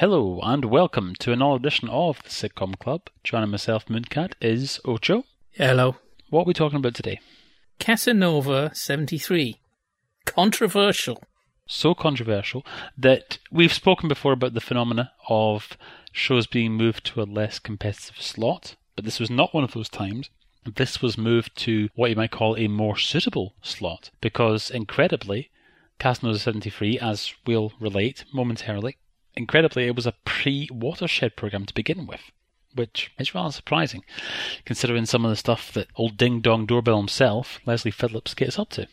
Hello and welcome to another edition of the Sitcom Club. Joining myself, Mooncat, is Ocho. Hello. What are we talking about today? Casanova 73. Controversial. So controversial that we've spoken before about the phenomena of shows being moved to a less competitive slot, but this was not one of those times. This was moved to what you might call a more suitable slot because, incredibly, Casanova 73, as we'll relate momentarily, Incredibly, it was a pre watershed program to begin with, which is rather surprising, considering some of the stuff that old Ding Dong Doorbell himself, Leslie Phillips, gets up to.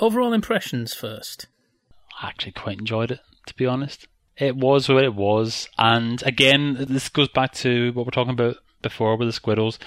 Overall impressions first. I actually quite enjoyed it, to be honest. It was what it was, and again, this goes back to what we're talking about before with the Squirrels.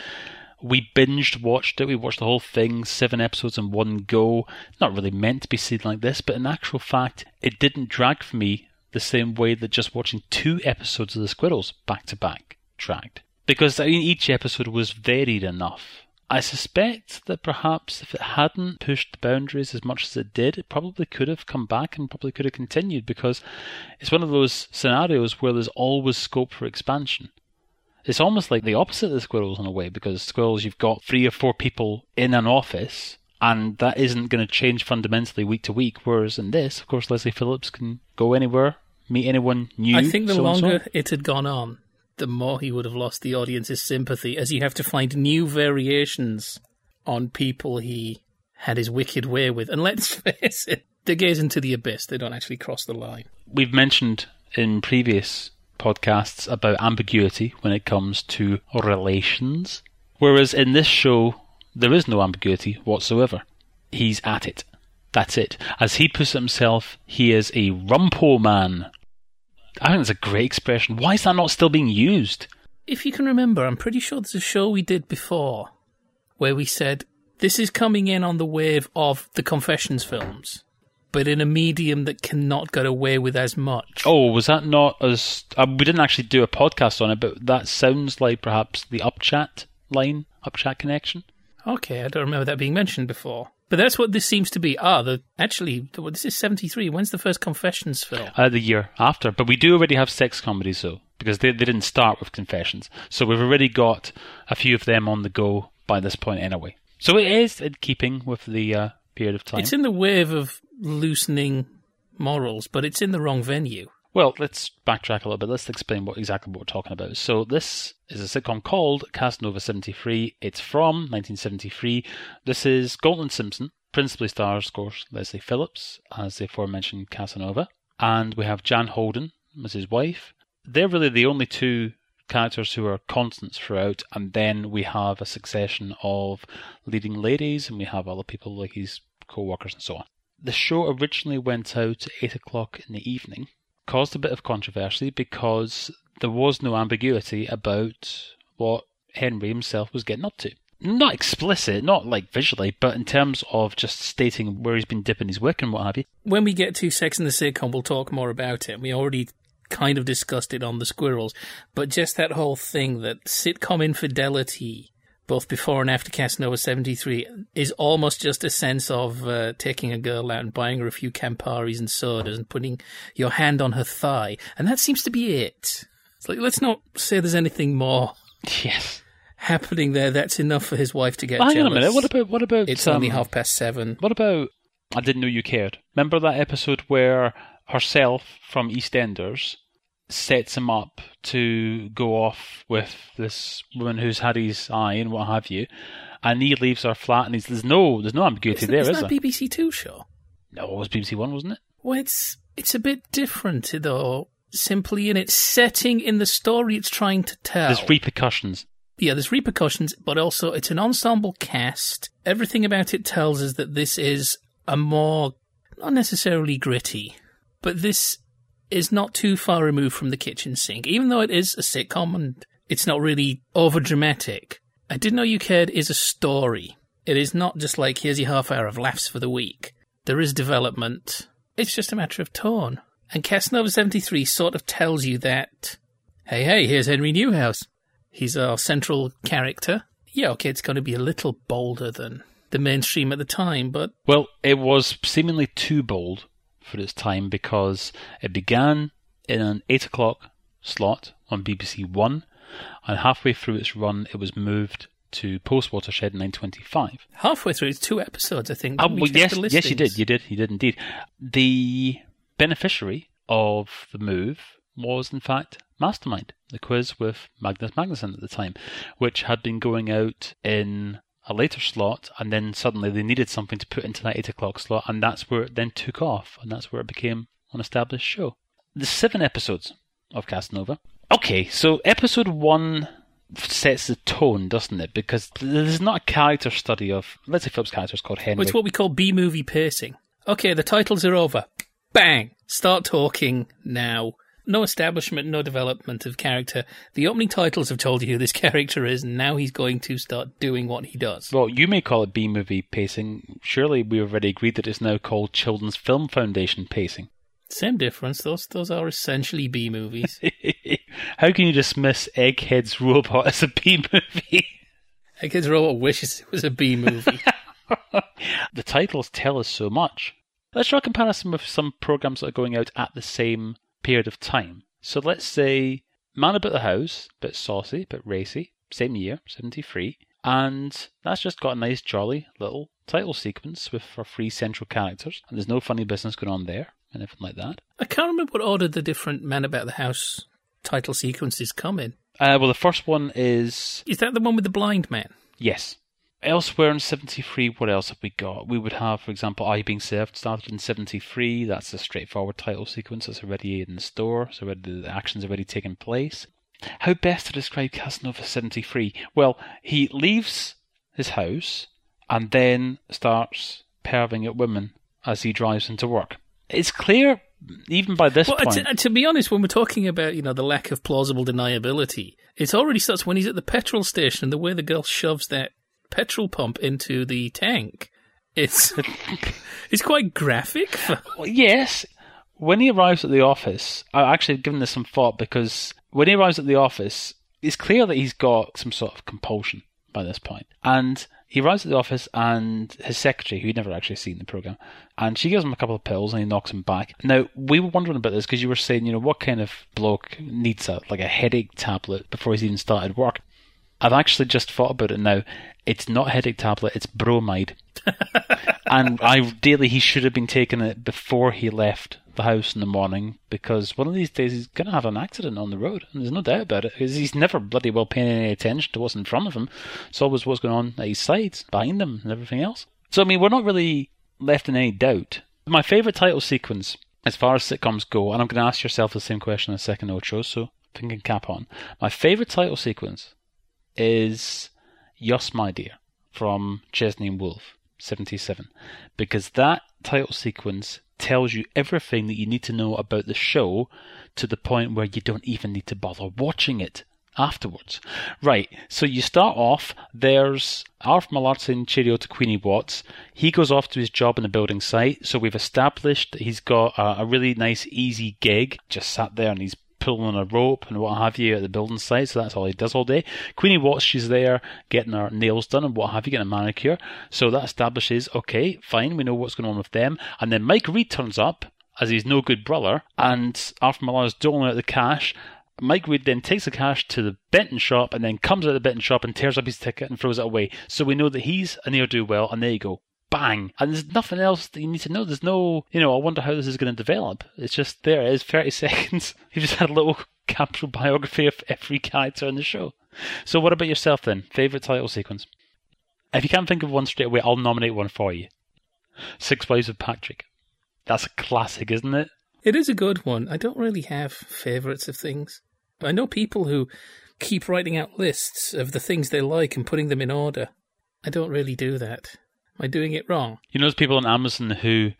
We binged watched it. We watched the whole thing, seven episodes in one go. Not really meant to be seen like this, but in actual fact, it didn't drag for me the same way that just watching two episodes of The Squirrels back to back dragged. Because I mean, each episode was varied enough. I suspect that perhaps if it hadn't pushed the boundaries as much as it did, it probably could have come back and probably could have continued because it's one of those scenarios where there's always scope for expansion. It's almost like the opposite of the squirrels in a way because squirrels, you've got three or four people in an office and that isn't going to change fundamentally week to week. Whereas in this, of course, Leslie Phillips can go anywhere, meet anyone new. I think the so longer it had gone on, the more he would have lost the audience's sympathy, as you have to find new variations on people he had his wicked way with. And let's face it, they gaze into the abyss. They don't actually cross the line. We've mentioned in previous podcasts about ambiguity when it comes to relations. Whereas in this show, there is no ambiguity whatsoever. He's at it. That's it. As he puts himself, he is a rumpo man. I think it's a great expression. Why is that not still being used? If you can remember, I'm pretty sure there's a show we did before where we said this is coming in on the wave of the Confessions films, but in a medium that cannot get away with as much. Oh, was that not as. Uh, we didn't actually do a podcast on it, but that sounds like perhaps the Upchat line, Upchat connection. Okay, I don't remember that being mentioned before. But that's what this seems to be. Ah, the actually, this is seventy three. When's the first Confessions film? Uh, the year after. But we do already have sex comedies, though, because they, they didn't start with Confessions. So we've already got a few of them on the go by this point, anyway. So it is in keeping with the uh, period of time. It's in the wave of loosening morals, but it's in the wrong venue. Well, let's backtrack a little bit. Let's explain what exactly what we're talking about. So this is a sitcom called Casanova 73. It's from 1973. This is Galton Simpson. Principally stars, of course, Leslie Phillips as the aforementioned Casanova. And we have Jan Holden as his wife. They're really the only two characters who are constants throughout. And then we have a succession of leading ladies and we have other people like his co-workers and so on. The show originally went out at 8 o'clock in the evening caused a bit of controversy because there was no ambiguity about what Henry himself was getting up to. Not explicit, not like visually, but in terms of just stating where he's been dipping his wick and what have you. When we get to Sex and the Sitcom, we'll talk more about it. We already kind of discussed it on the Squirrels, but just that whole thing that sitcom infidelity both before and after Casanova 73 is almost just a sense of uh, taking a girl out and buying her a few Camparis and sodas and putting your hand on her thigh. And that seems to be it. It's like, let's not say there's anything more. Yes. Happening there, that's enough for his wife to get Hang jealous. on a minute. What about what about? It's um, only half past seven. What about? I didn't know you cared. Remember that episode where herself from EastEnders sets him up to go off with this woman who's had his eye and what have you, and he leaves her flat, and he's, there's no there's no ambiguity Isn't, there, isn't is that there? BBC Two show? No, it was BBC One, wasn't it? Well, it's it's a bit different though. Simply in its setting, in the story it's trying to tell. There's repercussions. yeah, there's repercussions, but also it's an ensemble cast. Everything about it tells us that this is a more, not necessarily gritty, but this is not too far removed from the kitchen sink. Even though it is a sitcom and it's not really over dramatic, I Didn't Know You Cared is a story. It is not just like, here's your half hour of laughs for the week. There is development. It's just a matter of tone. And Casanova 73 sort of tells you that, hey, hey, here's Henry Newhouse. He's our central character. Yeah, okay, it's going to be a little bolder than the mainstream at the time, but Well, it was seemingly too bold for its time because it began in an eight o'clock slot on BBC One, and halfway through its run, it was moved to Post Watershed 925. Halfway through, it's two episodes, I think. Oh, we well, yes, the yes, you did. You did. You did indeed. The beneficiary of the move was, in fact, Mastermind, the quiz with Magnus Magnusson at the time, which had been going out in a later slot, and then suddenly they needed something to put into that 8 o'clock slot, and that's where it then took off, and that's where it became an established show. There's seven episodes of Casanova. Okay, so episode one sets the tone, doesn't it? Because there's not a character study of, let's say Philip's character is called Henry. It's what we call B movie pacing. Okay, the titles are over. Bang! Start talking now. No establishment, no development of character. The opening titles have told you who this character is, and now he's going to start doing what he does. Well, you may call it B movie pacing. Surely we already agreed that it's now called Children's Film Foundation pacing. Same difference. Those those are essentially B movies. How can you dismiss Egghead's Robot as a B movie? Egghead's Robot wishes it was a B movie. the titles tell us so much. Let's draw a comparison with some programs that are going out at the same period of time. So let's say Man About the House, bit saucy, bit racy, same year, 73, and that's just got a nice jolly little title sequence with our three central characters, and there's no funny business going on there, anything like that. I can't remember what order the different Man About the House title sequences come in. Uh, well, the first one is Is that the one with the blind man? yes. Elsewhere in 73, what else have we got? We would have, for example, I Being Served started in 73. That's a straightforward title sequence. that's already in the store, so the action's already taken place. How best to describe Casanova 73? Well, he leaves his house and then starts perving at women as he drives into work. It's clear, even by this Well, point. to, to be honest, when we're talking about you know the lack of plausible deniability, it already starts when he's at the petrol station and the way the girl shoves that petrol pump into the tank. It's it's quite graphic. Yes. When he arrives at the office, I've actually given this some thought because when he arrives at the office, it's clear that he's got some sort of compulsion by this point. And he arrives at the office, and his secretary, who he'd never actually seen in the program, and she gives him a couple of pills, and he knocks him back. Now we were wondering about this because you were saying, you know, what kind of bloke needs a like a headache tablet before he's even started work? I've actually just thought about it now. It's not a headache tablet, it's bromide. and ideally, he should have been taking it before he left the house in the morning because one of these days he's going to have an accident on the road. And there's no doubt about it because he's never bloody well paying any attention to what's in front of him. It's always what's going on at his sides, behind him, and everything else. So, I mean, we're not really left in any doubt. My favourite title sequence, as far as sitcoms go, and I'm going to ask yourself the same question in a second, Ocho, so thinking cap on. My favourite title sequence is Yus My Dear from Chesney and Wolfe, 77. Because that title sequence tells you everything that you need to know about the show to the point where you don't even need to bother watching it afterwards. Right, so you start off, there's Alf Malartin, cheerio to Queenie Watts. He goes off to his job in the building site, so we've established that he's got a, a really nice, easy gig. Just sat there and he's pulling a rope and what have you at the building site, so that's all he does all day. Queenie Watts, she's there getting her nails done and what have you, getting a manicure. So that establishes, okay, fine, we know what's going on with them. And then Mike Reid turns up as he's no good brother, and after Millar's doling out the cash, Mike Reid then takes the cash to the Benton shop and then comes out of the Benton shop and tears up his ticket and throws it away. So we know that he's a ne'er do well, and there you go. Bang! And there's nothing else that you need to know. There's no, you know, I wonder how this is going to develop. It's just there it is, 30 seconds. You've just had a little capsule biography of every character in the show. So what about yourself then? Favourite title sequence? If you can't think of one straight away, I'll nominate one for you. Six Wives of Patrick. That's a classic, isn't it? it is a good one. I don't really have favourites of things. I know people who keep writing out lists of the things they like and putting them in order. I don't really do that. Am I doing it wrong? You know, those people on Amazon who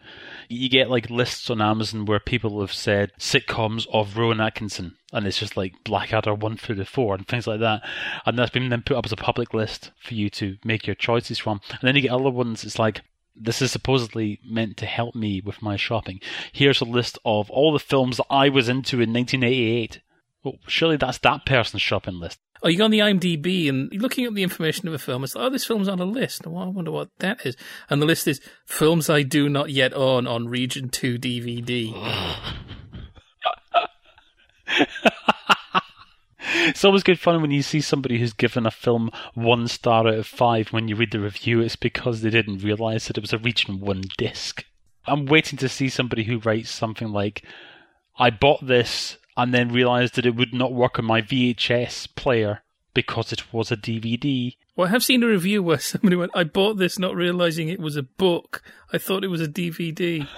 you get like lists on Amazon where people have said sitcoms of Rowan Atkinson, and it's just like Blackadder one through the four and things like that, and that's been then put up as a public list for you to make your choices from. And then you get other ones. It's like this is supposedly meant to help me with my shopping. Here's a list of all the films that I was into in 1988. Well, surely that's that person's shopping list. Oh, you go on the IMDb and looking up the information of a film. It's like, oh, this film's on a list. Well, I wonder what that is. And the list is films I do not yet own on Region 2 DVD. It's always good fun when you see somebody who's given a film one star out of five. When you read the review, it's because they didn't realize that it was a region one disc. I'm waiting to see somebody who writes something like, "I bought this and then realized that it would not work on my VHS player because it was a DVD." Well, I have seen a review where somebody went, I bought this not realizing it was a book. I thought it was a DVD.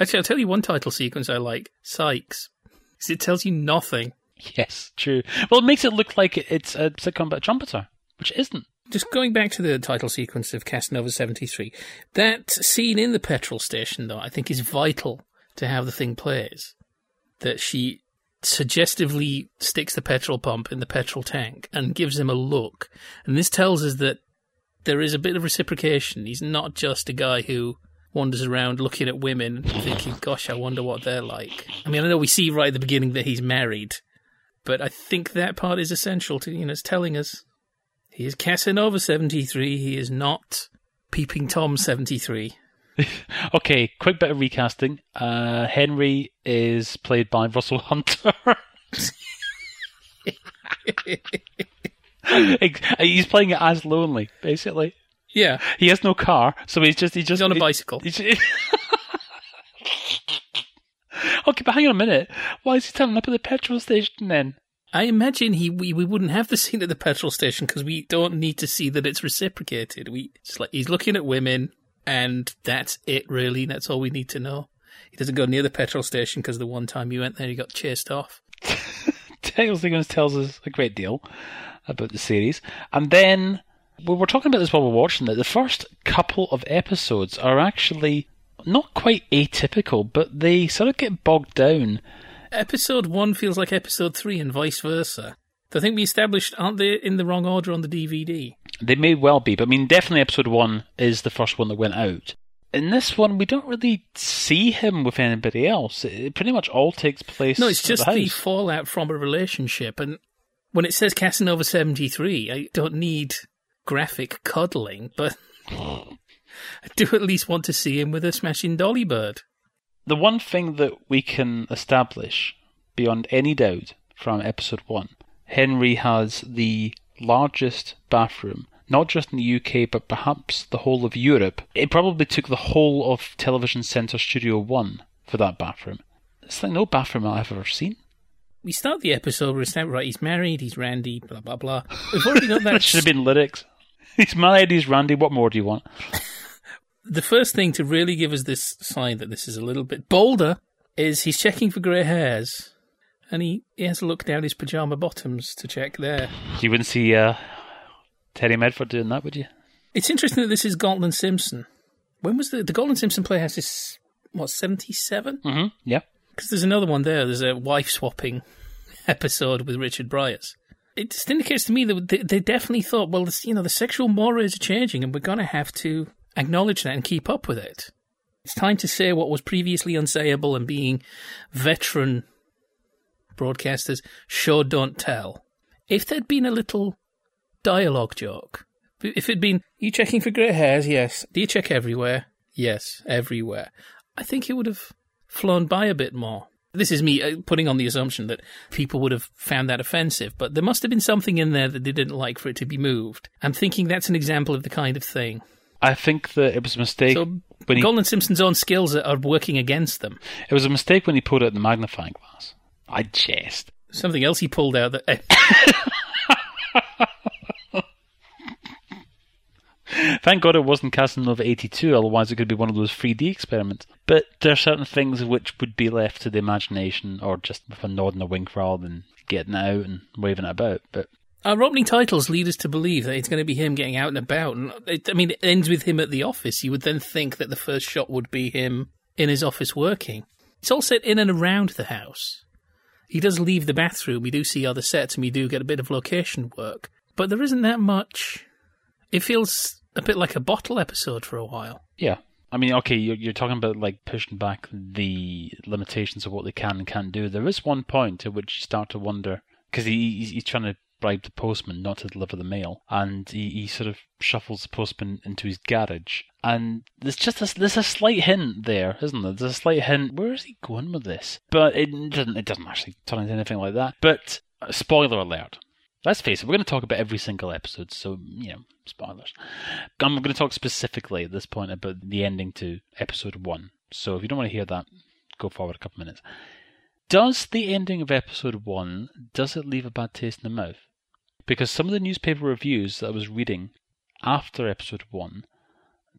Actually, I'll tell you one title sequence I like Sykes. Because it tells you nothing. Yes, true. Well, it makes it look like it's a sitcom about a trumpeter, which isn't. Just going back to the title sequence of Casanova 73, that scene in the petrol station, though, I think is vital to how the thing plays. That she suggestively sticks the petrol pump in the petrol tank and gives him a look. And this tells us that there is a bit of reciprocation. He's not just a guy who wanders around looking at women thinking, gosh, I wonder what they're like. I mean, I know we see right at the beginning that he's married, but I think that part is essential to, you know, it's telling us he is Casanova 73, he is not Peeping Tom 73. okay, quick bit of recasting. Uh, Henry is played by Russell Hunter. he's playing it as lonely, basically. Yeah, He has no car, so he's just he's just he's on a bicycle. he's- okay, but hang on a minute. Why is he turning up at the petrol station then? I imagine he we, we wouldn't have the scene at the petrol station because we don't need to see that it's reciprocated. We like he's looking at women, and that's it. Really, that's all we need to know. He doesn't go near the petrol station because the one time he went there, he got chased off. Tails Sequence tells us a great deal about the series. And then we were talking about this while we were watching it. The first couple of episodes are actually not quite atypical, but they sort of get bogged down. Episode one feels like episode three, and vice versa. I think we established, aren't they in the wrong order on the DVD? They may well be, but I mean, definitely episode one is the first one that went out. In this one, we don't really see him with anybody else. It pretty much all takes place. No, it's just the, the fallout from a relationship. And when it says Casanova 73, I don't need graphic cuddling, but I do at least want to see him with a smashing dolly bird. the one thing that we can establish beyond any doubt from episode one, Henry has the largest bathroom, not just in the UK, but perhaps the whole of Europe. It probably took the whole of Television Centre Studio One for that bathroom. It's like no bathroom I've ever seen. We start the episode with a right, he's married, he's Randy, blah, blah, blah. We've already got That that. should have been lyrics. He's married, he's Randy, what more do you want? the first thing to really give us this sign that this is a little bit bolder is he's checking for grey hairs. And he, he has a look down his pyjama bottoms to check there. You wouldn't see uh, Terry Medford doing that, would you? It's interesting that this is and Simpson. When was the the Galton Simpson Playhouse? Is what seventy seven? Mm-hmm. Yeah. Because there's another one there. There's a wife swapping episode with Richard Briers. It just indicates to me that they, they definitely thought, well, this, you know, the sexual mores are changing, and we're going to have to acknowledge that and keep up with it. It's time to say what was previously unsayable, and being veteran broadcasters, show don't tell. If there'd been a little dialogue joke, if it'd been, you checking for grey hairs? Yes. Do you check everywhere? Yes, everywhere. I think it would have flown by a bit more. This is me uh, putting on the assumption that people would have found that offensive, but there must have been something in there that they didn't like for it to be moved. I'm thinking that's an example of the kind of thing. I think that it was a mistake So, when he Galton Simpson's own skills are working against them. it was a mistake when he put it in the magnifying glass. I jest. Something else he pulled out that. eh, Thank God it wasn't Casanova 82, otherwise it could be one of those 3D experiments. But there are certain things which would be left to the imagination, or just with a nod and a wink rather than getting it out and waving it about. But Our opening titles lead us to believe that it's going to be him getting out and about. And it, I mean, it ends with him at the office. You would then think that the first shot would be him in his office working. It's all set in and around the house. He does leave the bathroom. We do see other sets and we do get a bit of location work. But there isn't that much. It feels a bit like a bottle episode for a while. yeah, I mean, okay, you're, you're talking about like pushing back the limitations of what they can and can't do. There is one point at which you start to wonder because he, he's, he's trying to bribed the postman not to deliver the mail, and he, he sort of shuffles the postman into his garage. And there's just a, there's a slight hint there, isn't there? There's a slight hint. Where is he going with this? But it doesn't it doesn't actually turn into anything like that. But uh, spoiler alert. Let's face it, we're going to talk about every single episode, so, you know, spoilers. I'm going to talk specifically at this point about the ending to episode one. So if you don't want to hear that, go forward a couple of minutes. Does the ending of episode one, does it leave a bad taste in the mouth? Because some of the newspaper reviews that I was reading after episode one,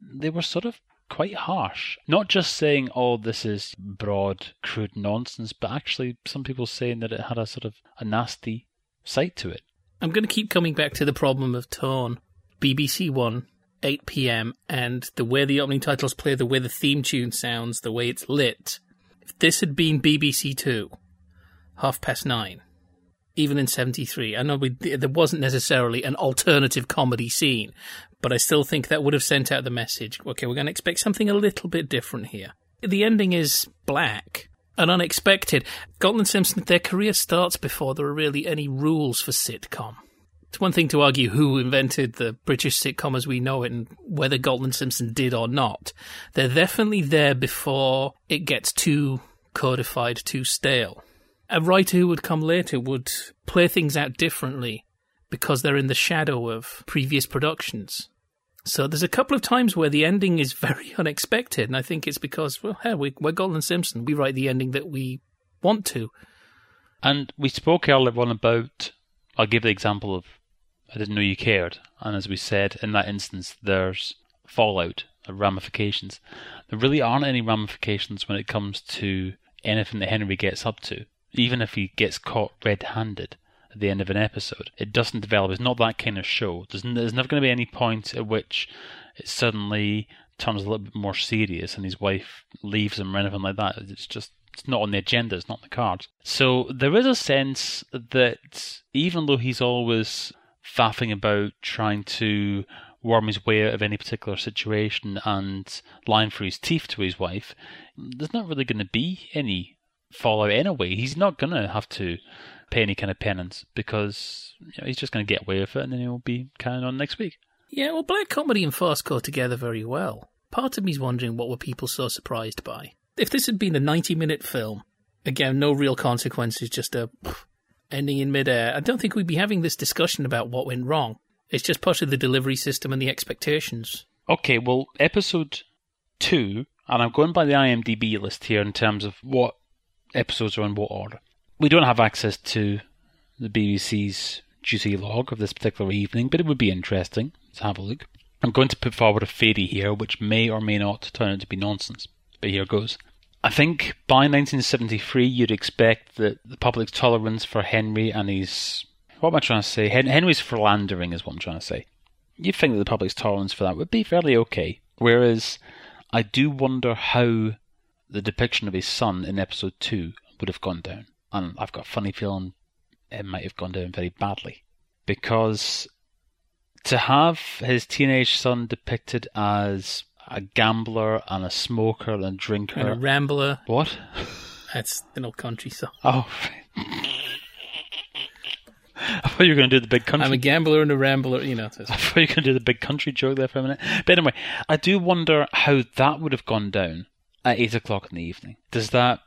they were sort of quite harsh. Not just saying, oh, this is broad, crude nonsense, but actually some people saying that it had a sort of a nasty side to it. I'm going to keep coming back to the problem of tone. BBC One, 8 pm, and the way the opening titles play, the way the theme tune sounds, the way it's lit. If this had been BBC Two, half past nine, even in 73, I know we, there wasn't necessarily an alternative comedy scene, but I still think that would have sent out the message okay, we're going to expect something a little bit different here. The ending is black and unexpected. Galton and Simpson, their career starts before there are really any rules for sitcom. It's one thing to argue who invented the British sitcom as we know it and whether Galton and Simpson did or not. They're definitely there before it gets too codified, too stale. A writer who would come later would play things out differently because they're in the shadow of previous productions. So there's a couple of times where the ending is very unexpected, and I think it's because well, hey, we, we're Galton Simpson. We write the ending that we want to. And we spoke earlier on about. I'll give the example of I didn't know you cared, and as we said in that instance, there's fallout, ramifications. There really aren't any ramifications when it comes to anything that Henry gets up to, even if he gets caught red-handed at the end of an episode. It doesn't develop. It's not that kind of show. There's, there's never going to be any point at which it suddenly turns a little bit more serious and his wife leaves him or anything like that. It's just it's not on the agenda. It's not on the cards. So there is a sense that even though he's always faffing about trying to worm his way out of any particular situation and lying for his teeth to his wife, there's not really going to be any fallout anyway. He's not going to have to pay any kind of penance because you know, he's just going to get away with it and then he'll be carrying on next week. Yeah, well, black comedy and farce go together very well. Part of me's wondering what were people so surprised by. If this had been a 90 minute film, again, no real consequences, just a pff, ending in midair, I don't think we'd be having this discussion about what went wrong. It's just part of the delivery system and the expectations. Okay, well, episode two, and I'm going by the IMDb list here in terms of what episodes are in what order we don't have access to the BBC's juicy log of this particular evening, but it would be interesting to have a look. I'm going to put forward a theory here, which may or may not turn out to be nonsense, but here goes. I think by 1973, you'd expect that the public's tolerance for Henry and his. What am I trying to say? Henry's philandering is what I'm trying to say. You'd think that the public's tolerance for that would be fairly okay. Whereas, I do wonder how the depiction of his son in episode 2 would have gone down and I've got a funny feeling it might have gone down very badly because to have his teenage son depicted as a gambler and a smoker and a drinker and a rambler. What? That's an old country song. Oh. I thought you were going to do the big country. I'm a gambler and a rambler, you know. I thought you were going to do the big country joke there for a minute. But anyway, I do wonder how that would have gone down at 8 o'clock in the evening. Does that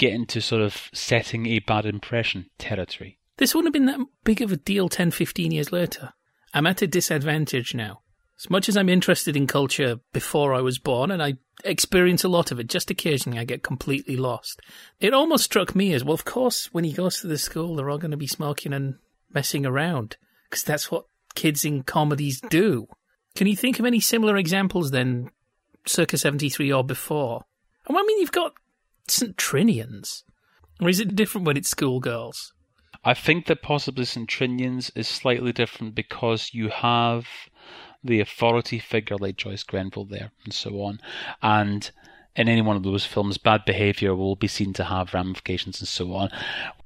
get into sort of setting a bad impression territory. This wouldn't have been that big of a deal 10, 15 years later. I'm at a disadvantage now. As much as I'm interested in culture before I was born, and I experience a lot of it, just occasionally I get completely lost. It almost struck me as well, of course, when he goes to the school, they're all going to be smoking and messing around, because that's what kids in comedies do. Can you think of any similar examples then, circa 73 or before? I mean, you've got St. Trinian's? Or is it different when it's schoolgirls? I think that possibly St. Trinian's is slightly different because you have the authority figure like Joyce Grenfell there and so on. And in any one of those films, bad behaviour will be seen to have ramifications and so on.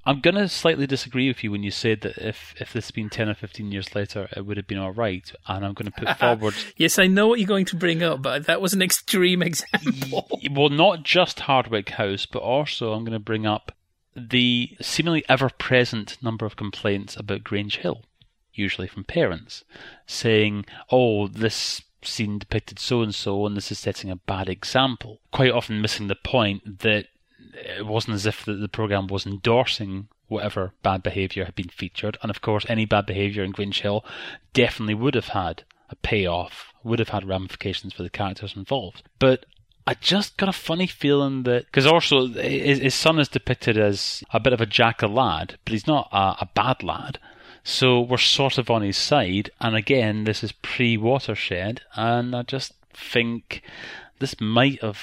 I'm going to slightly disagree with you when you said that if, if this had been 10 or 15 years later, it would have been all right. And I'm going to put uh, uh, forward. yes, I know what you're going to bring up, but that was an extreme example. well, not just Hardwicke House, but also I'm going to bring up the seemingly ever present number of complaints about Grange Hill. usually from parents, saying, "Oh, this scene depicted so and so, and this is setting a bad example." Quite often missing the point that it wasn't as if the, the program was endorsing whatever bad behaviour had been featured, and of course, any bad behaviour in Grange Hill definitely would have had a payoff, would have had ramifications for the characters involved. But I just got a funny feeling that because also his, his, son is depicted as a bit of a jackal lad, but he's not a, a bad lad. So we're sort of on his side, and again, this is pre-watershed, and I just think this might have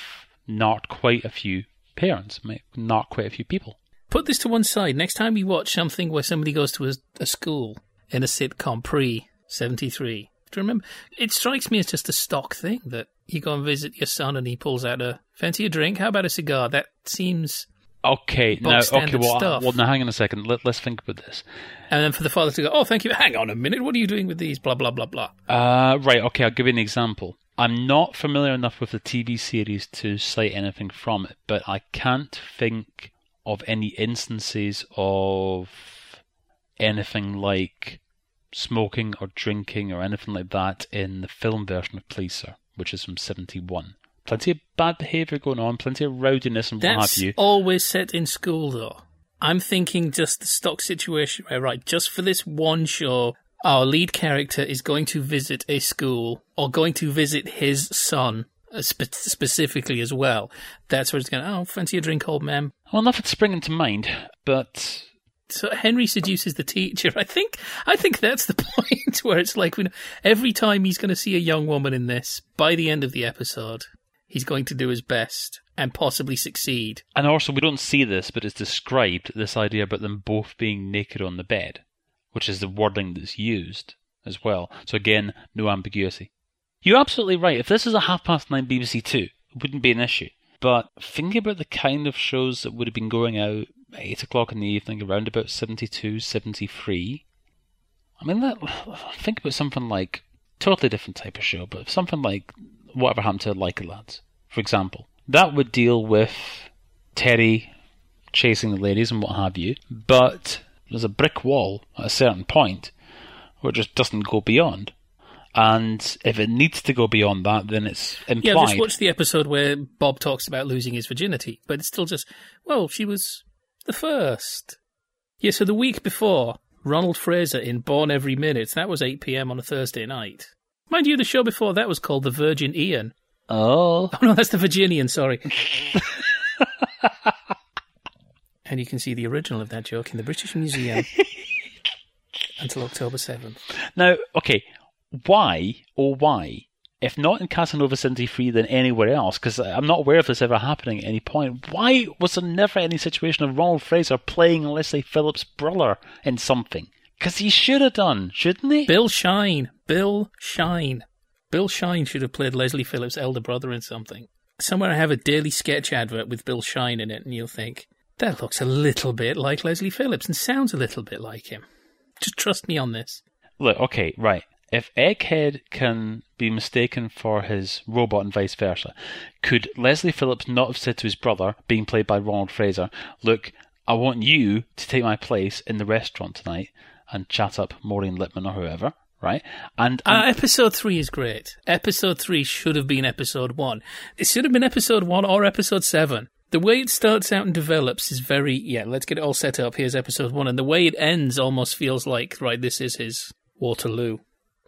knocked quite a few parents, might knock quite a few people. Put this to one side. Next time you watch something where somebody goes to a, a school in a sitcom pre seventy three, do you remember? It strikes me as just a stock thing that you go and visit your son and he pulls out a fancy a drink. How about a cigar? That seems Okay, now okay, well, stuff. well, now hang on a second. Let, us think about this. And then for the father to go, oh, thank you. Hang on a minute. What are you doing with these? Blah blah blah blah. Uh, right. Okay, I'll give you an example. I'm not familiar enough with the TV series to cite anything from it, but I can't think of any instances of anything like smoking or drinking or anything like that in the film version of Please Sir, which is from 71. Plenty of bad behaviour going on, plenty of rowdiness and That's what have you. always set in school, though. I'm thinking just the stock situation where, right, just for this one show, our lead character is going to visit a school or going to visit his son uh, spe- specifically as well. That's where it's going, oh, fancy a drink, old man. Well, nothing's springing to mind, but so Henry seduces the teacher. I think I think that's the point where it's like you know, every time he's going to see a young woman in this, by the end of the episode, he's going to do his best and possibly succeed. And also, we don't see this, but it's described this idea about them both being naked on the bed, which is the wording that's used as well. So again, no ambiguity. You're absolutely right. If this is a half past nine BBC Two, it wouldn't be an issue. But thinking about the kind of shows that would have been going out 8 o'clock in the evening, around about 72, 73. I mean, let, think about something like, totally different type of show, but something like Whatever Happened to Likely Lads, for example. That would deal with Terry chasing the ladies and what have you, but there's a brick wall at a certain point where it just doesn't go beyond. And if it needs to go beyond that, then it's implied. Yeah, just watch the episode where Bob talks about losing his virginity, but it's still just, well, she was the first. Yeah, so the week before, Ronald Fraser in Born Every Minute, that was 8 pm on a Thursday night. Mind you, the show before that was called The Virgin Ian. Oh. Oh, no, that's The Virginian, sorry. and you can see the original of that joke in the British Museum until October 7th. Now, okay, why, or oh, why, if not in Casanova 73, then anywhere else, because I'm not aware of this ever happening at any point. Why was there never any situation of Ronald Fraser playing Leslie Phillips' brother in something? Because he should have done, shouldn't he? Bill Shine. Bill Shine. Bill Shine should have played Leslie Phillips' elder brother in something. Somewhere I have a daily sketch advert with Bill Shine in it, and you'll think, that looks a little bit like Leslie Phillips and sounds a little bit like him. Just trust me on this. Look, okay, right if Egghead can be mistaken for his robot and vice versa, could Leslie Phillips not have said to his brother, being played by Ronald Fraser, Look, I want you to take my place in the restaurant tonight and chat up Maureen Lipman or whoever, right? And, and uh, episode three is great. Episode three should have been episode one. It should have been episode one or episode seven. The way it starts out and develops is very yeah. Let's get it all set up. Here's episode one, and the way it ends almost feels like right. This is his Waterloo.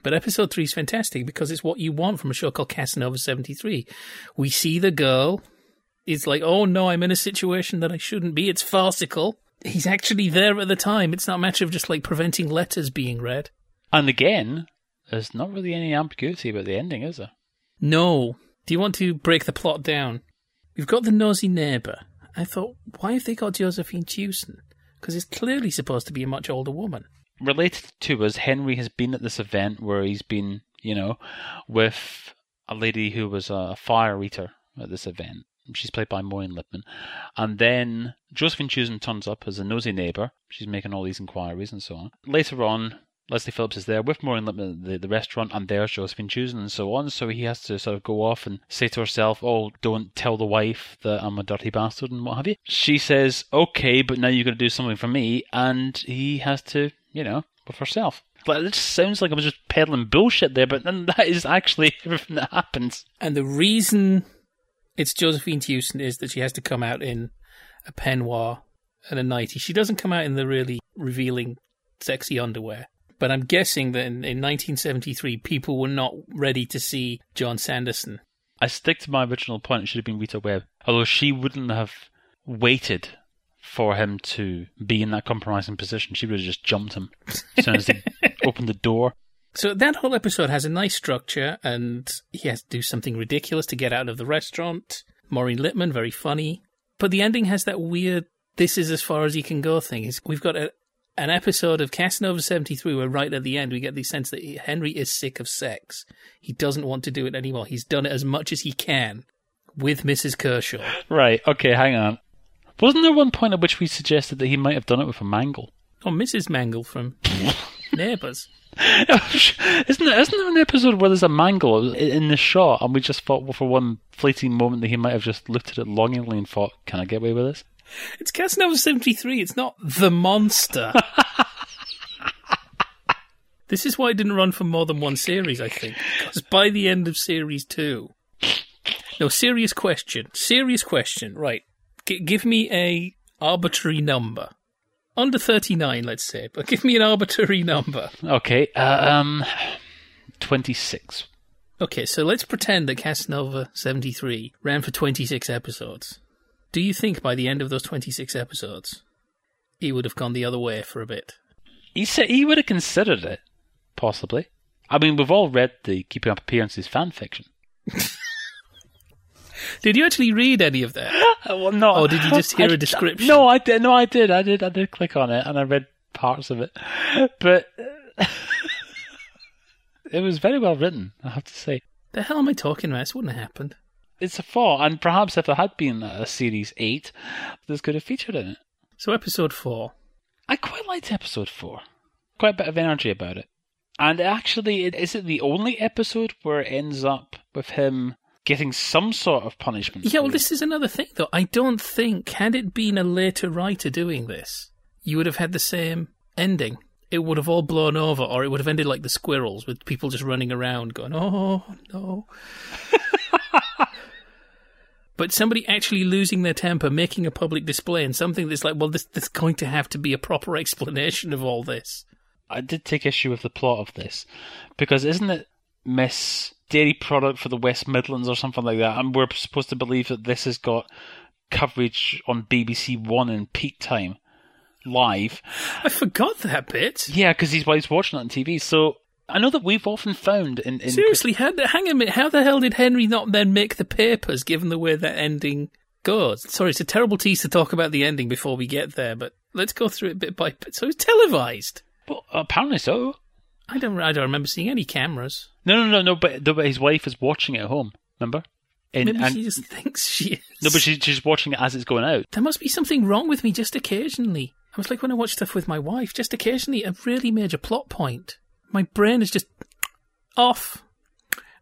But episode three is fantastic because it's what you want from a show called Casanova 73. We see the girl. It's like, oh no, I'm in a situation that I shouldn't be. It's farcical. He's actually there at the time. It's not a matter of just like preventing letters being read. And again, there's not really any ambiguity about the ending, is there? No. Do you want to break the plot down? We've got the nosy neighbour. I thought, why have they got Josephine Tewson? Because it's clearly supposed to be a much older woman related to us, Henry has been at this event where he's been, you know, with a lady who was a fire eater at this event. She's played by Maureen Lipman. And then Josephine Tewson turns up as a nosy neighbour. She's making all these inquiries and so on. Later on, Leslie Phillips is there with Maureen Lipman at the, the restaurant, and there's Josephine Tewson and so on. So he has to sort of go off and say to herself, Oh, don't tell the wife that I'm a dirty bastard and what have you. She says, Okay, but now you've got to do something for me. And he has to you know, with herself. Like, it just sounds like I was just peddling bullshit there, but then that is actually everything that happens. And the reason it's Josephine Tewson is that she has to come out in a peignoir and a nightie. She doesn't come out in the really revealing, sexy underwear. But I'm guessing that in, in 1973, people were not ready to see Joan Sanderson. I stick to my original point. It should have been Rita Webb. Although she wouldn't have waited for him to be in that compromising position. She would have just jumped him as soon as he opened the door. So that whole episode has a nice structure, and he has to do something ridiculous to get out of the restaurant. Maureen Lipman, very funny. But the ending has that weird, this is as far as you can go thing. It's- We've got a, an episode of Casanova 73 where right at the end we get the sense that Henry is sick of sex. He doesn't want to do it anymore. He's done it as much as he can with Mrs. Kershaw. Right, okay, hang on. Wasn't there one point at which we suggested that he might have done it with a mangle? Oh, or Mrs. Mangel from Neighbours. isn't there, isn't there an episode where there's a mangle in the shot and we just thought well, for one fleeting moment that he might have just looked at it longingly and thought, can I get away with this? It's Casanova 73. It's not The Monster. this is why it didn't run for more than one series, I think. Because by the end of series two. No, serious question. Serious question. Right. G- give me a arbitrary number. Under 39, let's say. But give me an arbitrary number. Okay, uh, um, 26. Okay, so let's pretend that Casanova 73 ran for 26 episodes. Do you think by the end of those 26 episodes, he would have gone the other way for a bit? He said he would have considered it, possibly. I mean, we've all read the Keeping Up Appearances fan fiction. Did you actually read any of that? Well, no. Or did you just hear a a description? No, I did. No, I did. I did. I did click on it and I read parts of it, but it was very well written. I have to say. The hell am I talking about? This wouldn't have happened. It's a four, and perhaps if there had been a series eight, this could have featured in it. So, episode four. I quite liked episode four. Quite a bit of energy about it. And actually, it- is it the only episode where it ends up with him getting some sort of punishment? Yeah, well, this is another thing, though. I don't think, had it been a later writer doing this, you would have had the same ending. It would have all blown over, or it would have ended like the squirrels, with people just running around going, oh, no. but somebody actually losing their temper, making a public display, and something that's like, well, this, there's going to have to be a proper explanation of all this. I did take issue with the plot of this because isn't it Miss Dairy Product for the West Midlands or something like that? And we're supposed to believe that this has got coverage on BBC One in peak time, live. I forgot that bit. Yeah, because he's he's watching it on TV. So I know that we've often found in, in Seriously, how, hang a minute. How the hell did Henry not then make the papers, given the way that ending goes? Sorry, it's a terrible tease to talk about the ending before we get there, but let's go through it bit by bit. So it's televised. Well, apparently so. I don't. I don't remember seeing any cameras. No, no, no, no. But, no, but his wife is watching it at home. Remember? And, Maybe and- she just thinks she is. no, but she, she's watching it as it's going out. There must be something wrong with me just occasionally. I was like when I watch stuff with my wife, just occasionally a really major plot point. My brain is just off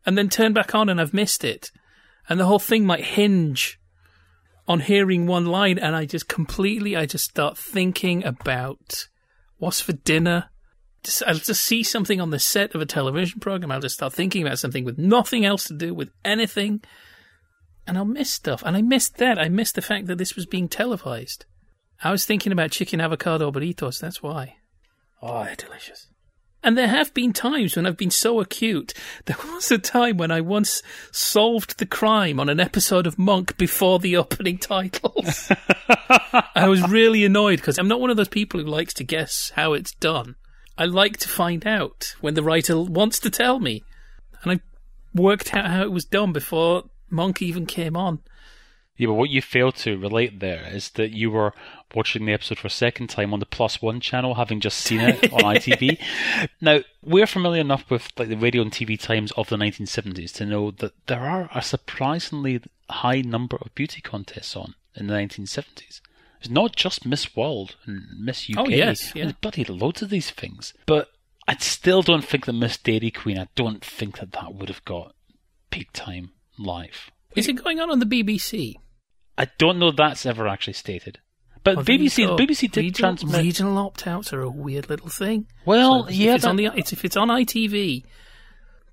and then turn back on and I've missed it. And the whole thing might hinge on hearing one line and I just completely, I just start thinking about what's for dinner. Just, I'll just see something on the set of a television program. I'll just start thinking about something with nothing else to do with anything and I'll miss stuff. And I missed that. I missed the fact that this was being televised. I was thinking about chicken avocado burritos. That's why. Oh, they're delicious. And there have been times when I've been so acute. There was a time when I once solved the crime on an episode of Monk before the opening titles. I was really annoyed because I'm not one of those people who likes to guess how it's done. I like to find out when the writer wants to tell me. And I worked out how it was done before Monk even came on. Yeah, but what you fail to relate there is that you were watching the episode for a second time on the Plus One channel, having just seen it on ITV. Now, we're familiar enough with like the radio and TV times of the 1970s to know that there are a surprisingly high number of beauty contests on in the 1970s. It's not just Miss World and Miss UK. Oh, yes, yeah. There's bloody loads of these things. But I still don't think that Miss Dairy Queen, I don't think that that would have got peak time live. Is it going on on the BBC? I don't know that's ever actually stated. But BBC, go. BBC did regional, transmit. regional opt-outs are a weird little thing. well, So if yeah, it's on the it's, if it's on ITV,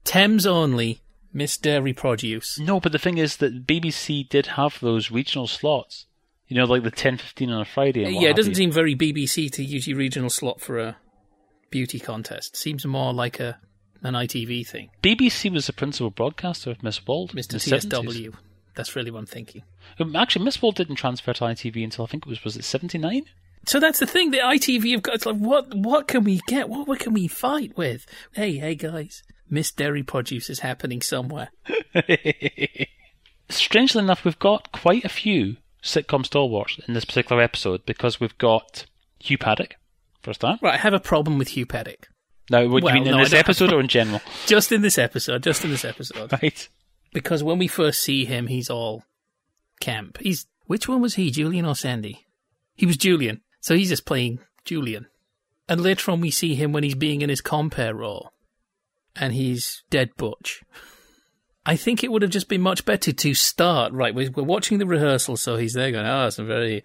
Thames only, Miss Dairy Produce. no, but the thing is that BBC did have those regional slots. You know, like the ten fifteen on a Friday. And yeah, it doesn't you. seem very BBC to use your regional slot for a beauty contest. Seems more like a an ITV thing. BBC was the principal broadcaster of Miss World. Mr. the 70s. TSW. That's really what I'm thinking. Um, Actually, Miss World didn't transfer to ITV until I think it was was it seventy nine. So that's the thing. The ITV have got. It's like what? What can we get? What, what can we fight with? Hey, hey, guys! Miss Dairy Produce is happening somewhere. Strangely enough, we've got quite a few sitcom stalwarts in this particular episode because we've got Hugh Paddock, first time. Right, I have a problem with Hugh Paddock. Now, what do Well, you mean in no, this episode or in general? Just in this episode. Just in this episode. right. because when we first see him, he's all camp. He's which one was he, Julian or Sandy? He was Julian, so he's just playing Julian. And later on, we see him when he's being in his compare role, and he's dead butch. I think it would have just been much better to start right. We're, watching the rehearsal, so he's there going, "Oh, some very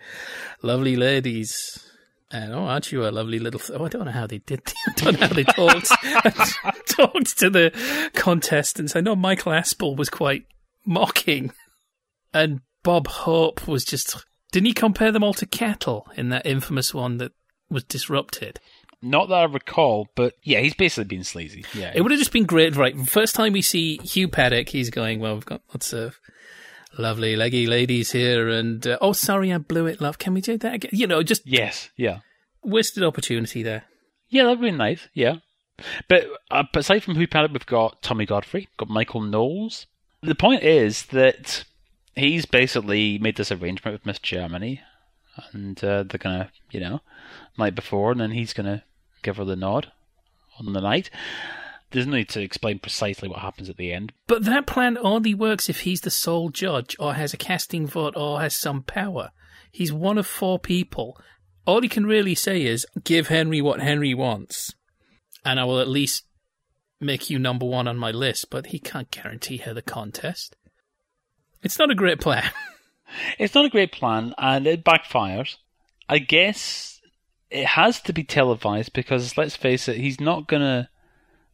lovely ladies." And oh, aren't you a lovely little? Th- oh, I don't know how they did. I don't know how they talked talked to the contestants. I know Michael Aspel was quite mocking, and Bob Hope was just. Didn't he compare them all to cattle in that infamous one that was disrupted? Not that I recall, but yeah, he's basically been sleazy. Yeah. It would have just been great, right? First time we see Hugh Paddock, he's going, Well, we've got lots of lovely leggy ladies here, and uh, oh, sorry, I blew it, love. Can we do that again? You know, just yes, yeah. wasted opportunity there. Yeah, that'd be nice, yeah. But, uh, but aside from Hugh Paddock, we've got Tommy Godfrey, got Michael Knowles. The point is that he's basically made this arrangement with Miss Germany, and uh, they're gonna, you know, night before, and then he's gonna give her the nod on the night. There's no need to explain precisely what happens at the end. But that plan only works if he's the sole judge, or has a casting vote, or has some power. He's one of four people. All he can really say is, give Henry what Henry wants, and I will at least make you number one on my list, but he can't guarantee her the contest. It's not a great plan. It's not a great plan, and it backfires. I guess it has to be televised because, let's face it, he's not gonna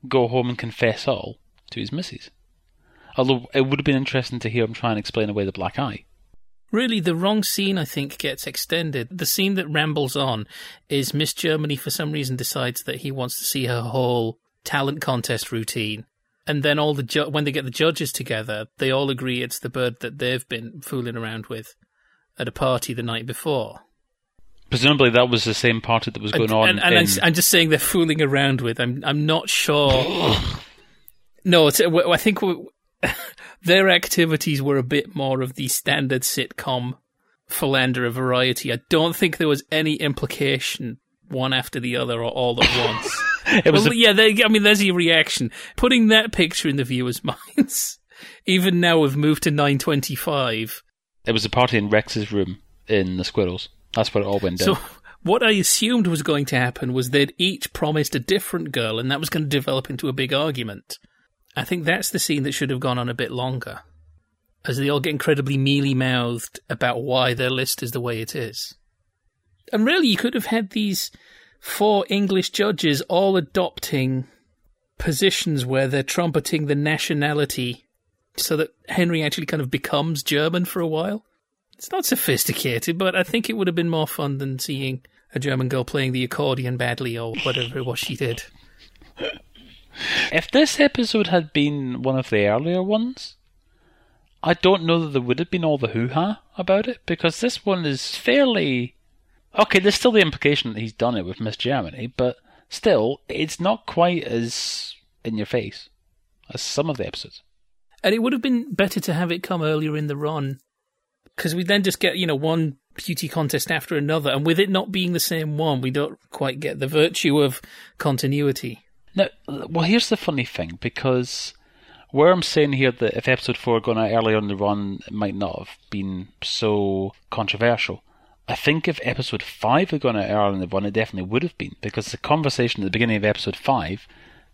go home and confess all to his missus. Although it would have been interesting to hear him try and explain away the black eye. Really, the wrong scene, I think, gets extended. The scene that rambles on is Miss Germany, for some reason, decides that he wants to see her whole talent contest routine. And then all the ju- when they get the judges together, they all agree it's the bird that they've been fooling around with at a party the night before. Presumably, that was the same party that was going and, on. and, and in... I'm, just saying they're fooling around with. I'm I'm not sure. no, it's, I think we- their activities were a bit more of the standard sitcom philanderer variety. I don't think there was any implication one after the other or all at once. it was well, a- yeah, they, I mean, there's your reaction. Putting that picture in the viewers' minds. Even now, we've moved to 925. it was a party in Rex's room in the Squirrels. That's where it all went down. So what I assumed was going to happen was they'd each promised a different girl, and that was going to develop into a big argument. I think that's the scene that should have gone on a bit longer, as they all get incredibly mealy mouthed about why their list is the way it is. And really, you could have had these four English judges all adopting positions where they're trumpeting the nationality so that Henry actually kind of becomes German for a while. It's not sophisticated, but I think it would have been more fun than seeing a German girl playing the accordion badly or whatever it was she did. If this episode had been one of the earlier ones, I don't know that there would have been all the hoo ha about it because this one is fairly. Okay, there's still the implication that he's done it with Miss Germany, but still, it's not quite as in your face as some of the episodes. And it would have been better to have it come earlier in the run because we then just get, you know, one beauty contest after another. And with it not being the same one, we don't quite get the virtue of continuity. Now, well, here's the funny thing because where I'm saying here that if episode four had gone out earlier in the run, it might not have been so controversial. I think if episode five had gone out earlier in the run, it definitely would have been because the conversation at the beginning of episode five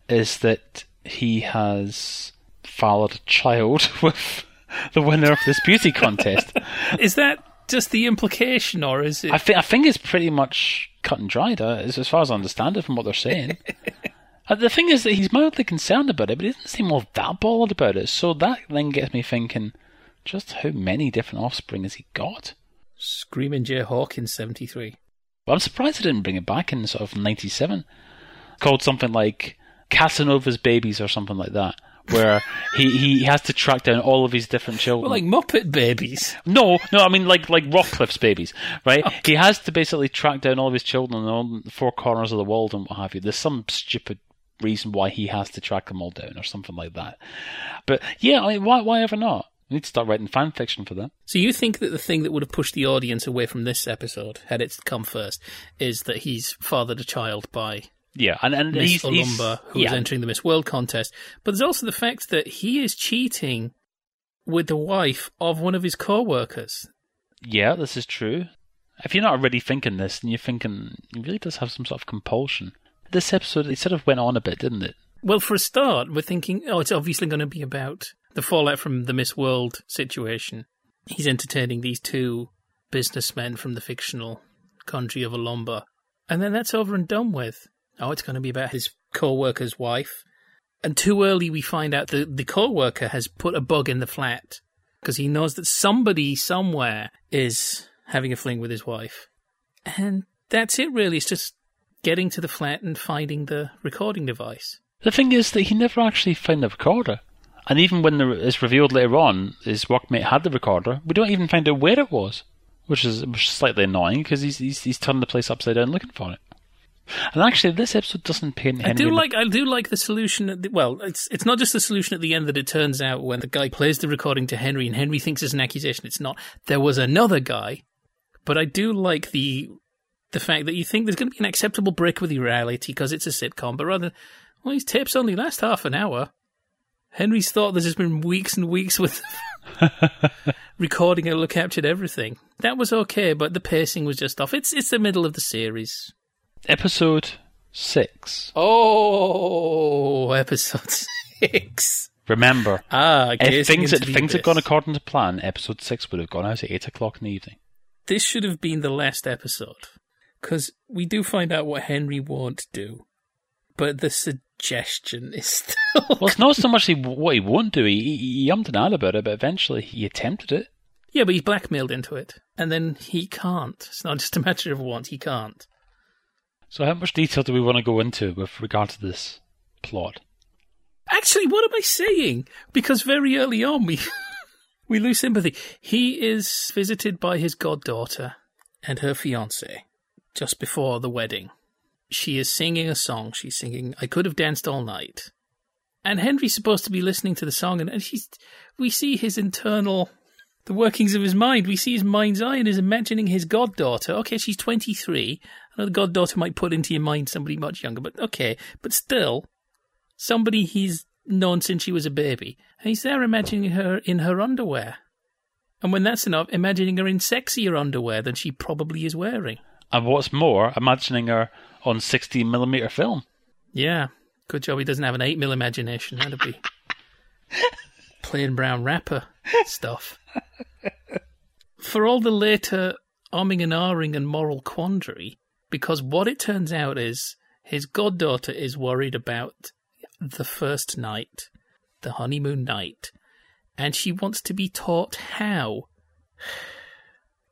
is that he has fathered a child with the winner of this beauty contest. Is that just the implication, or is it? I think I think it's pretty much cut and dried, uh, as, as far as I understand it from what they're saying. uh, the thing is that he's mildly concerned about it, but he doesn't seem all that bothered about it. So that then gets me thinking, just how many different offspring has he got? Screaming Jay Hawkins, seventy three. Well, I'm surprised they didn't bring it back in sort of '97, called something like Casanova's Babies or something like that where he, he has to track down all of his different children. Well, like Muppet babies. No, no, I mean like like Rockliffe's babies, right? Okay. He has to basically track down all of his children in all the four corners of the world and what have you. There's some stupid reason why he has to track them all down or something like that. But yeah, I mean, why why ever not? We need to start writing fan fiction for that. So you think that the thing that would have pushed the audience away from this episode, had it come first, is that he's fathered a child by yeah, and, and Miss he's, Olumba, he's, who yeah. is entering the Miss World contest. But there's also the fact that he is cheating with the wife of one of his co-workers. Yeah, this is true. If you're not already thinking this, and you're thinking he really does have some sort of compulsion. This episode, it sort of went on a bit, didn't it? Well, for a start, we're thinking, oh, it's obviously going to be about the fallout from the Miss World situation. He's entertaining these two businessmen from the fictional country of Olumba. And then that's over and done with. Oh, it's going to be about his co-worker's wife. And too early we find out that the co-worker has put a bug in the flat because he knows that somebody somewhere is having a fling with his wife. And that's it really. It's just getting to the flat and finding the recording device. The thing is that he never actually found the recorder. And even when it's revealed later on his workmate had the recorder, we don't even find out where it was. Which is, which is slightly annoying because he's, he's, he's turned the place upside down looking for it. And actually, this episode doesn't paint Henry. I do like. I do like the solution. The, well, it's it's not just the solution at the end that it turns out when the guy plays the recording to Henry and Henry thinks it's an accusation. It's not. There was another guy, but I do like the the fact that you think there's going to be an acceptable break with the reality because it's a sitcom, but rather, well, these tapes only last half an hour. Henry's thought this has been weeks and weeks with recording it captured everything. That was okay, but the pacing was just off. It's it's the middle of the series. Episode six. Oh, episode six. Remember, ah, if things had, things had gone according to plan, episode six would have gone out at eight o'clock in the evening. This should have been the last episode because we do find out what Henry won't do, but the suggestion is still. Well, it's not so much he, what he won't do. He, he, he ummed and ahed about it, but eventually he attempted it. Yeah, but he's blackmailed into it, and then he can't. It's not just a matter of want; he can't. So, how much detail do we want to go into with regard to this plot? Actually, what am I saying? Because very early on, we we lose sympathy. He is visited by his goddaughter and her fiance just before the wedding. She is singing a song. She's singing "I Could Have Danced All Night," and Henry's supposed to be listening to the song, and, and he's we see his internal the workings of his mind. We see his mind's eye and is imagining his goddaughter. Okay, she's 23. I know the goddaughter might put into your mind somebody much younger, but okay. But still, somebody he's known since she was a baby. And he's there imagining her in her underwear. And when that's enough, imagining her in sexier underwear than she probably is wearing. And what's more, imagining her on 16mm film. Yeah. Good job he doesn't have an 8mm imagination. That'd be plain brown wrapper stuff. For all the later umming and ahhing and moral quandary, because what it turns out is his goddaughter is worried about the first night, the honeymoon night, and she wants to be taught how.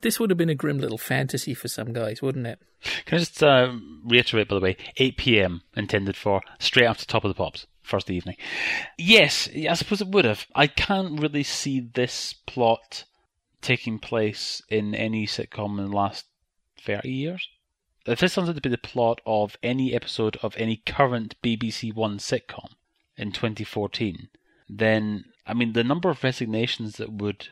This would have been a grim little fantasy for some guys, wouldn't it? Can I just uh, reiterate, by the way, 8 p.m. intended for straight after Top of the Pops, first evening. Yes, I suppose it would have. I can't really see this plot taking place in any sitcom in the last 30 years. If this turns out to be the plot of any episode of any current BBC One sitcom in 2014, then, I mean, the number of resignations that would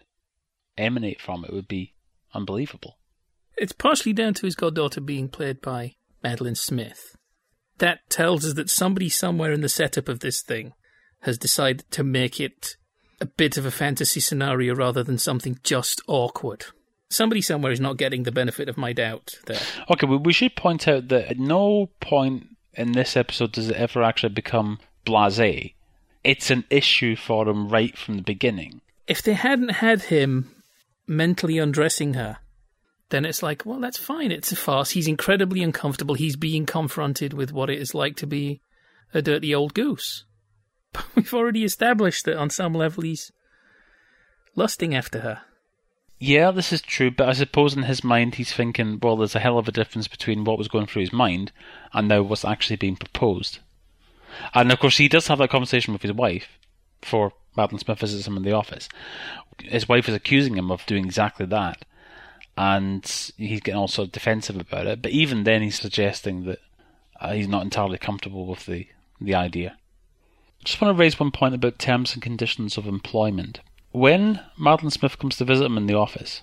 emanate from it would be unbelievable. It's partially down to his goddaughter being played by Madeline Smith. That tells us that somebody somewhere in the setup of this thing has decided to make it a bit of a fantasy scenario rather than something just awkward. Somebody somewhere is not getting the benefit of my doubt there. Okay, well, we should point out that at no point in this episode does it ever actually become blase. It's an issue for him right from the beginning. If they hadn't had him mentally undressing her then it's like, well, that's fine. It's a farce. He's incredibly uncomfortable. He's being confronted with what it is like to be a dirty old goose. But we've already established that on some level he's lusting after her. Yeah, this is true, but I suppose in his mind he's thinking, well, there's a hell of a difference between what was going through his mind and now what's actually being proposed. And of course, he does have that conversation with his wife before Madeline Smith visits him in the office. His wife is accusing him of doing exactly that, and he's getting all sort of defensive about it. But even then, he's suggesting that uh, he's not entirely comfortable with the the idea. Just want to raise one point about terms and conditions of employment. When Madeline Smith comes to visit him in the office,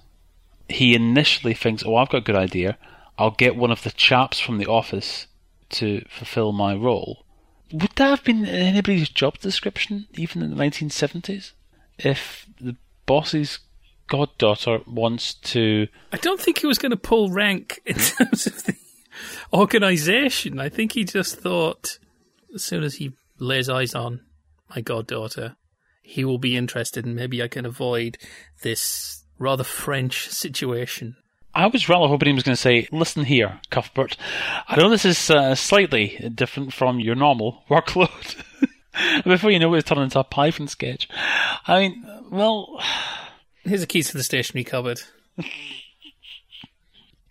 he initially thinks, "Oh, I've got a good idea. I'll get one of the chaps from the office to fulfill my role." Would that have been anybody's job description, even in the 1970s? If the boss's goddaughter wants to. I don't think he was going to pull rank in hmm? terms of the organisation. I think he just thought as soon as he lays eyes on my goddaughter, he will be interested and maybe I can avoid this rather French situation. I was rather hoping he was going to say, listen here, Cuthbert. I know this is uh, slightly different from your normal workload. Before you know it, it's turned into a Python sketch. I mean, well. Here's the keys to the stationery cupboard.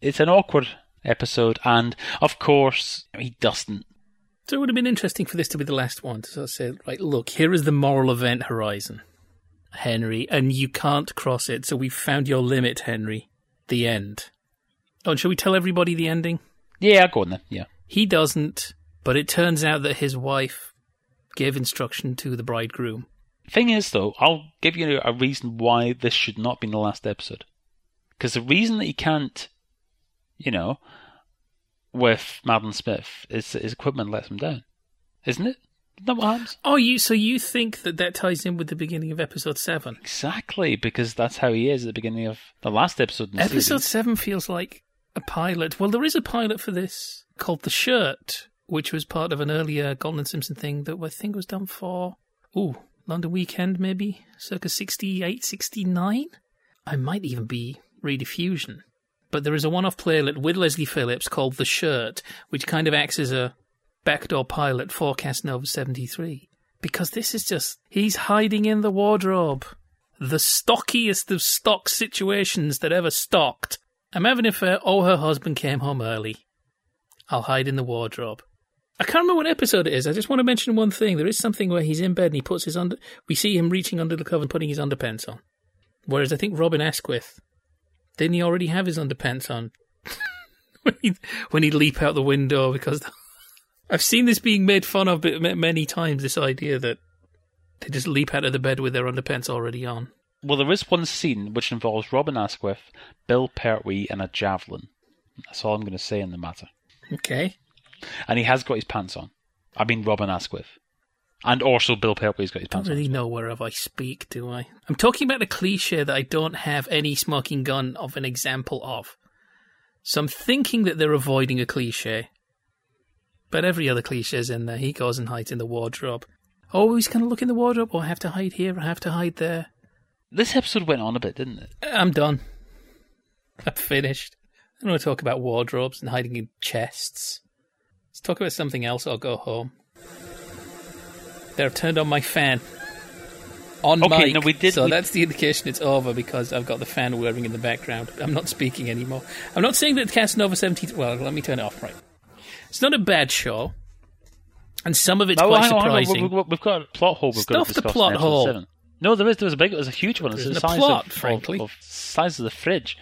it's an awkward episode, and of course, he doesn't. So it would have been interesting for this to be the last one to sort of say, right, look, here is the moral event horizon, Henry, and you can't cross it, so we've found your limit, Henry. The end. Oh, and shall we tell everybody the ending? Yeah, go on then, yeah. He doesn't, but it turns out that his wife gave instruction to the bridegroom. Thing is, though, I'll give you a reason why this should not be the last episode. Because the reason that he can't, you know, with Madeline Smith is that his equipment lets him down, isn't it? What happens? Oh, you so you think that that ties in with the beginning of episode seven? Exactly, because that's how he is at the beginning of the last episode. The Episode seven feels like a pilot. Well, there is a pilot for this called The Shirt, which was part of an earlier Galton Simpson thing that I think was done for, ooh, London Weekend maybe, circa 68, 69? I might even be rediffusion. But there is a one off playlet with Leslie Phillips called The Shirt, which kind of acts as a backdoor pilot for Casanova 73. Because this is just, he's hiding in the wardrobe. The stockiest of stock situations that ever stocked. I'm having an affair. Oh, her husband came home early. I'll hide in the wardrobe. I can't remember what episode it is. I just want to mention one thing. There is something where he's in bed and he puts his under. We see him reaching under the cover and putting his underpants on. Whereas I think Robin Asquith didn't he already have his underpants on when he when he'd leap out the window? Because I've seen this being made fun of many times. This idea that they just leap out of the bed with their underpants already on. Well, there is one scene which involves Robin Asquith, Bill Pertwee, and a javelin. That's all I'm going to say in the matter. Okay. And he has got his pants on. I mean, Robin Asquith. And also Bill Pertwee's got his pants on. I don't really on. know whereof I speak, do I? I'm talking about the cliche that I don't have any smoking gun of an example of. So I'm thinking that they're avoiding a cliche. But every other cliche is in there. He goes and hides in the wardrobe. Oh, he's going to look in the wardrobe. Oh, I have to hide here. I have to hide there. This episode went on a bit, didn't it? Uh, I'm done. I'm finished. I don't want to talk about wardrobes and hiding in chests. Let's talk about something else. I'll go home. There, I've turned on my fan. On Okay, mic. no, we did- So we- that's the indication it's over because I've got the fan whirring in the background. I'm not speaking anymore. I'm not saying that Casanova 17. Well, let me turn it off. Right. It's not a bad show, and some of it's Oh, quite on, on. surprising. We- We've got a plot hole. We've got Stuff to the plot hole. Seven. No, there is. There was a big. One, there's a huge one. It's the a size plot, of, frankly. of, of size of the fridge.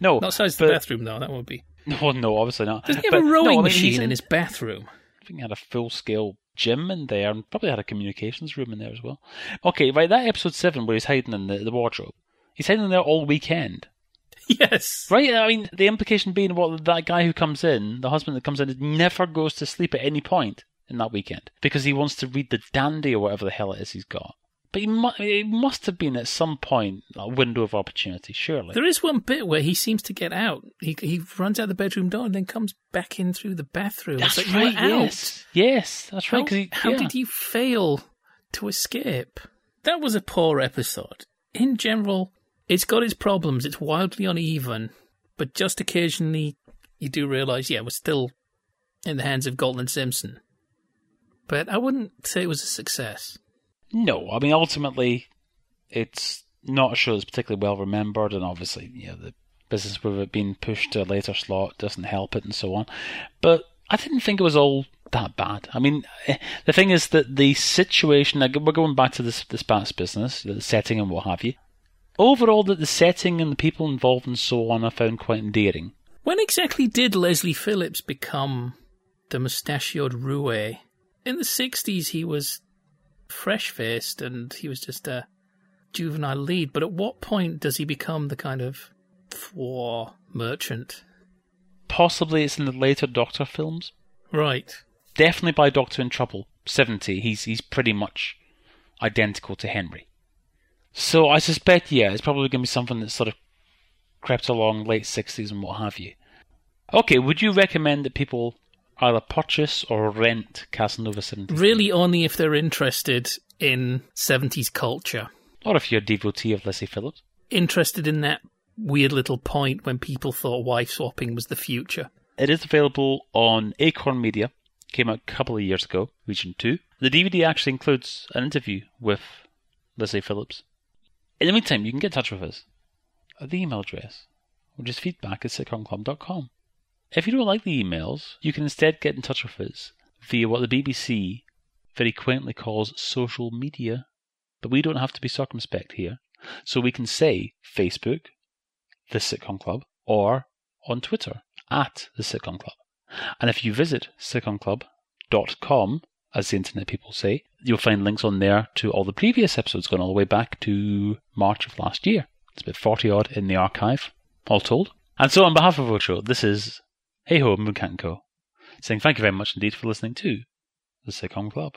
No, not size of the bathroom, though. That would be. No, no, obviously not. Doesn't he But, have a no, rowing I mean, machine he's in his bathroom? I think he had a full scale gym in there and probably had a communications room in there as well. Okay, right, that episode seven where he's hiding in the, the wardrobe. He's hiding in there all weekend. Yes. Right? I mean, the implication being what that guy who comes in, the husband that comes in, never goes to sleep at any point in that weekend because he wants to read the dandy or whatever the hell it is he's got. But he, mu- he must have been at some point a window of opportunity, surely. There is one bit where he seems to get out. He he runs out the bedroom door and then comes back in through the bathroom. that's like, right. Yes, yes, that's How, right. he, how yeah. did you fail to escape? That was a poor episode. In general, it's got its problems. It's wildly uneven. but just occasionally you do realize, yeah, we're still in the hands of Galton Simpson. But I wouldn't say it was a success. No, I mean ultimately, it's not a show that's particularly well remembered, and obviously, you know, the business with it being pushed to a later slot doesn't help it, and so on. But I didn't think it was all that bad. I mean, eh, the thing is that the situation. We're going back to this this business, the setting and what have you. Overall, that the setting and the people involved and so on, I found quite endearing. When exactly did Leslie Phillips become the mustachioed roue? In the 60s, he was fresh faced and he was just a juvenile lead, but at what point does he become the kind of war merchant? Possibly it's in the later Doctor films. Right. Definitely by Doctor in Trouble, 70, he's, he's pretty much identical to Henry. So I suspect, yeah, it's probably going to be something that sort of crept along late 60s and what have you. Okay, would you recommend that people either purchase or rent Casanova 70? Really, only if they're interested in 70s culture. Or if you're a devotee of Leslie Phillips. Interested in that weird little point when people thought wife swapping was the future. It is available on Acorn Media. Came out a couple of years ago, Region 2. The DVD actually includes an interview with Leslie Phillips. In the meantime, you can get in touch with us at the email address, which is feedback at sitcomclub.com. If you don't like the emails, you can instead get in touch with us via what the BBC very quaintly calls social media. But we don't have to be circumspect here. So we can say Facebook, The Sitcom Club, or on Twitter, at The Sitcom Club. And if you visit sitcomclub.com, as the internet people say, you'll find links on there to all the previous episodes going all the way back to March of last year. It's about 40 odd in the archive, all told. And so, on behalf of Ocho, this is Hey Ho Co. saying thank you very much indeed for listening to the Sitcom Club.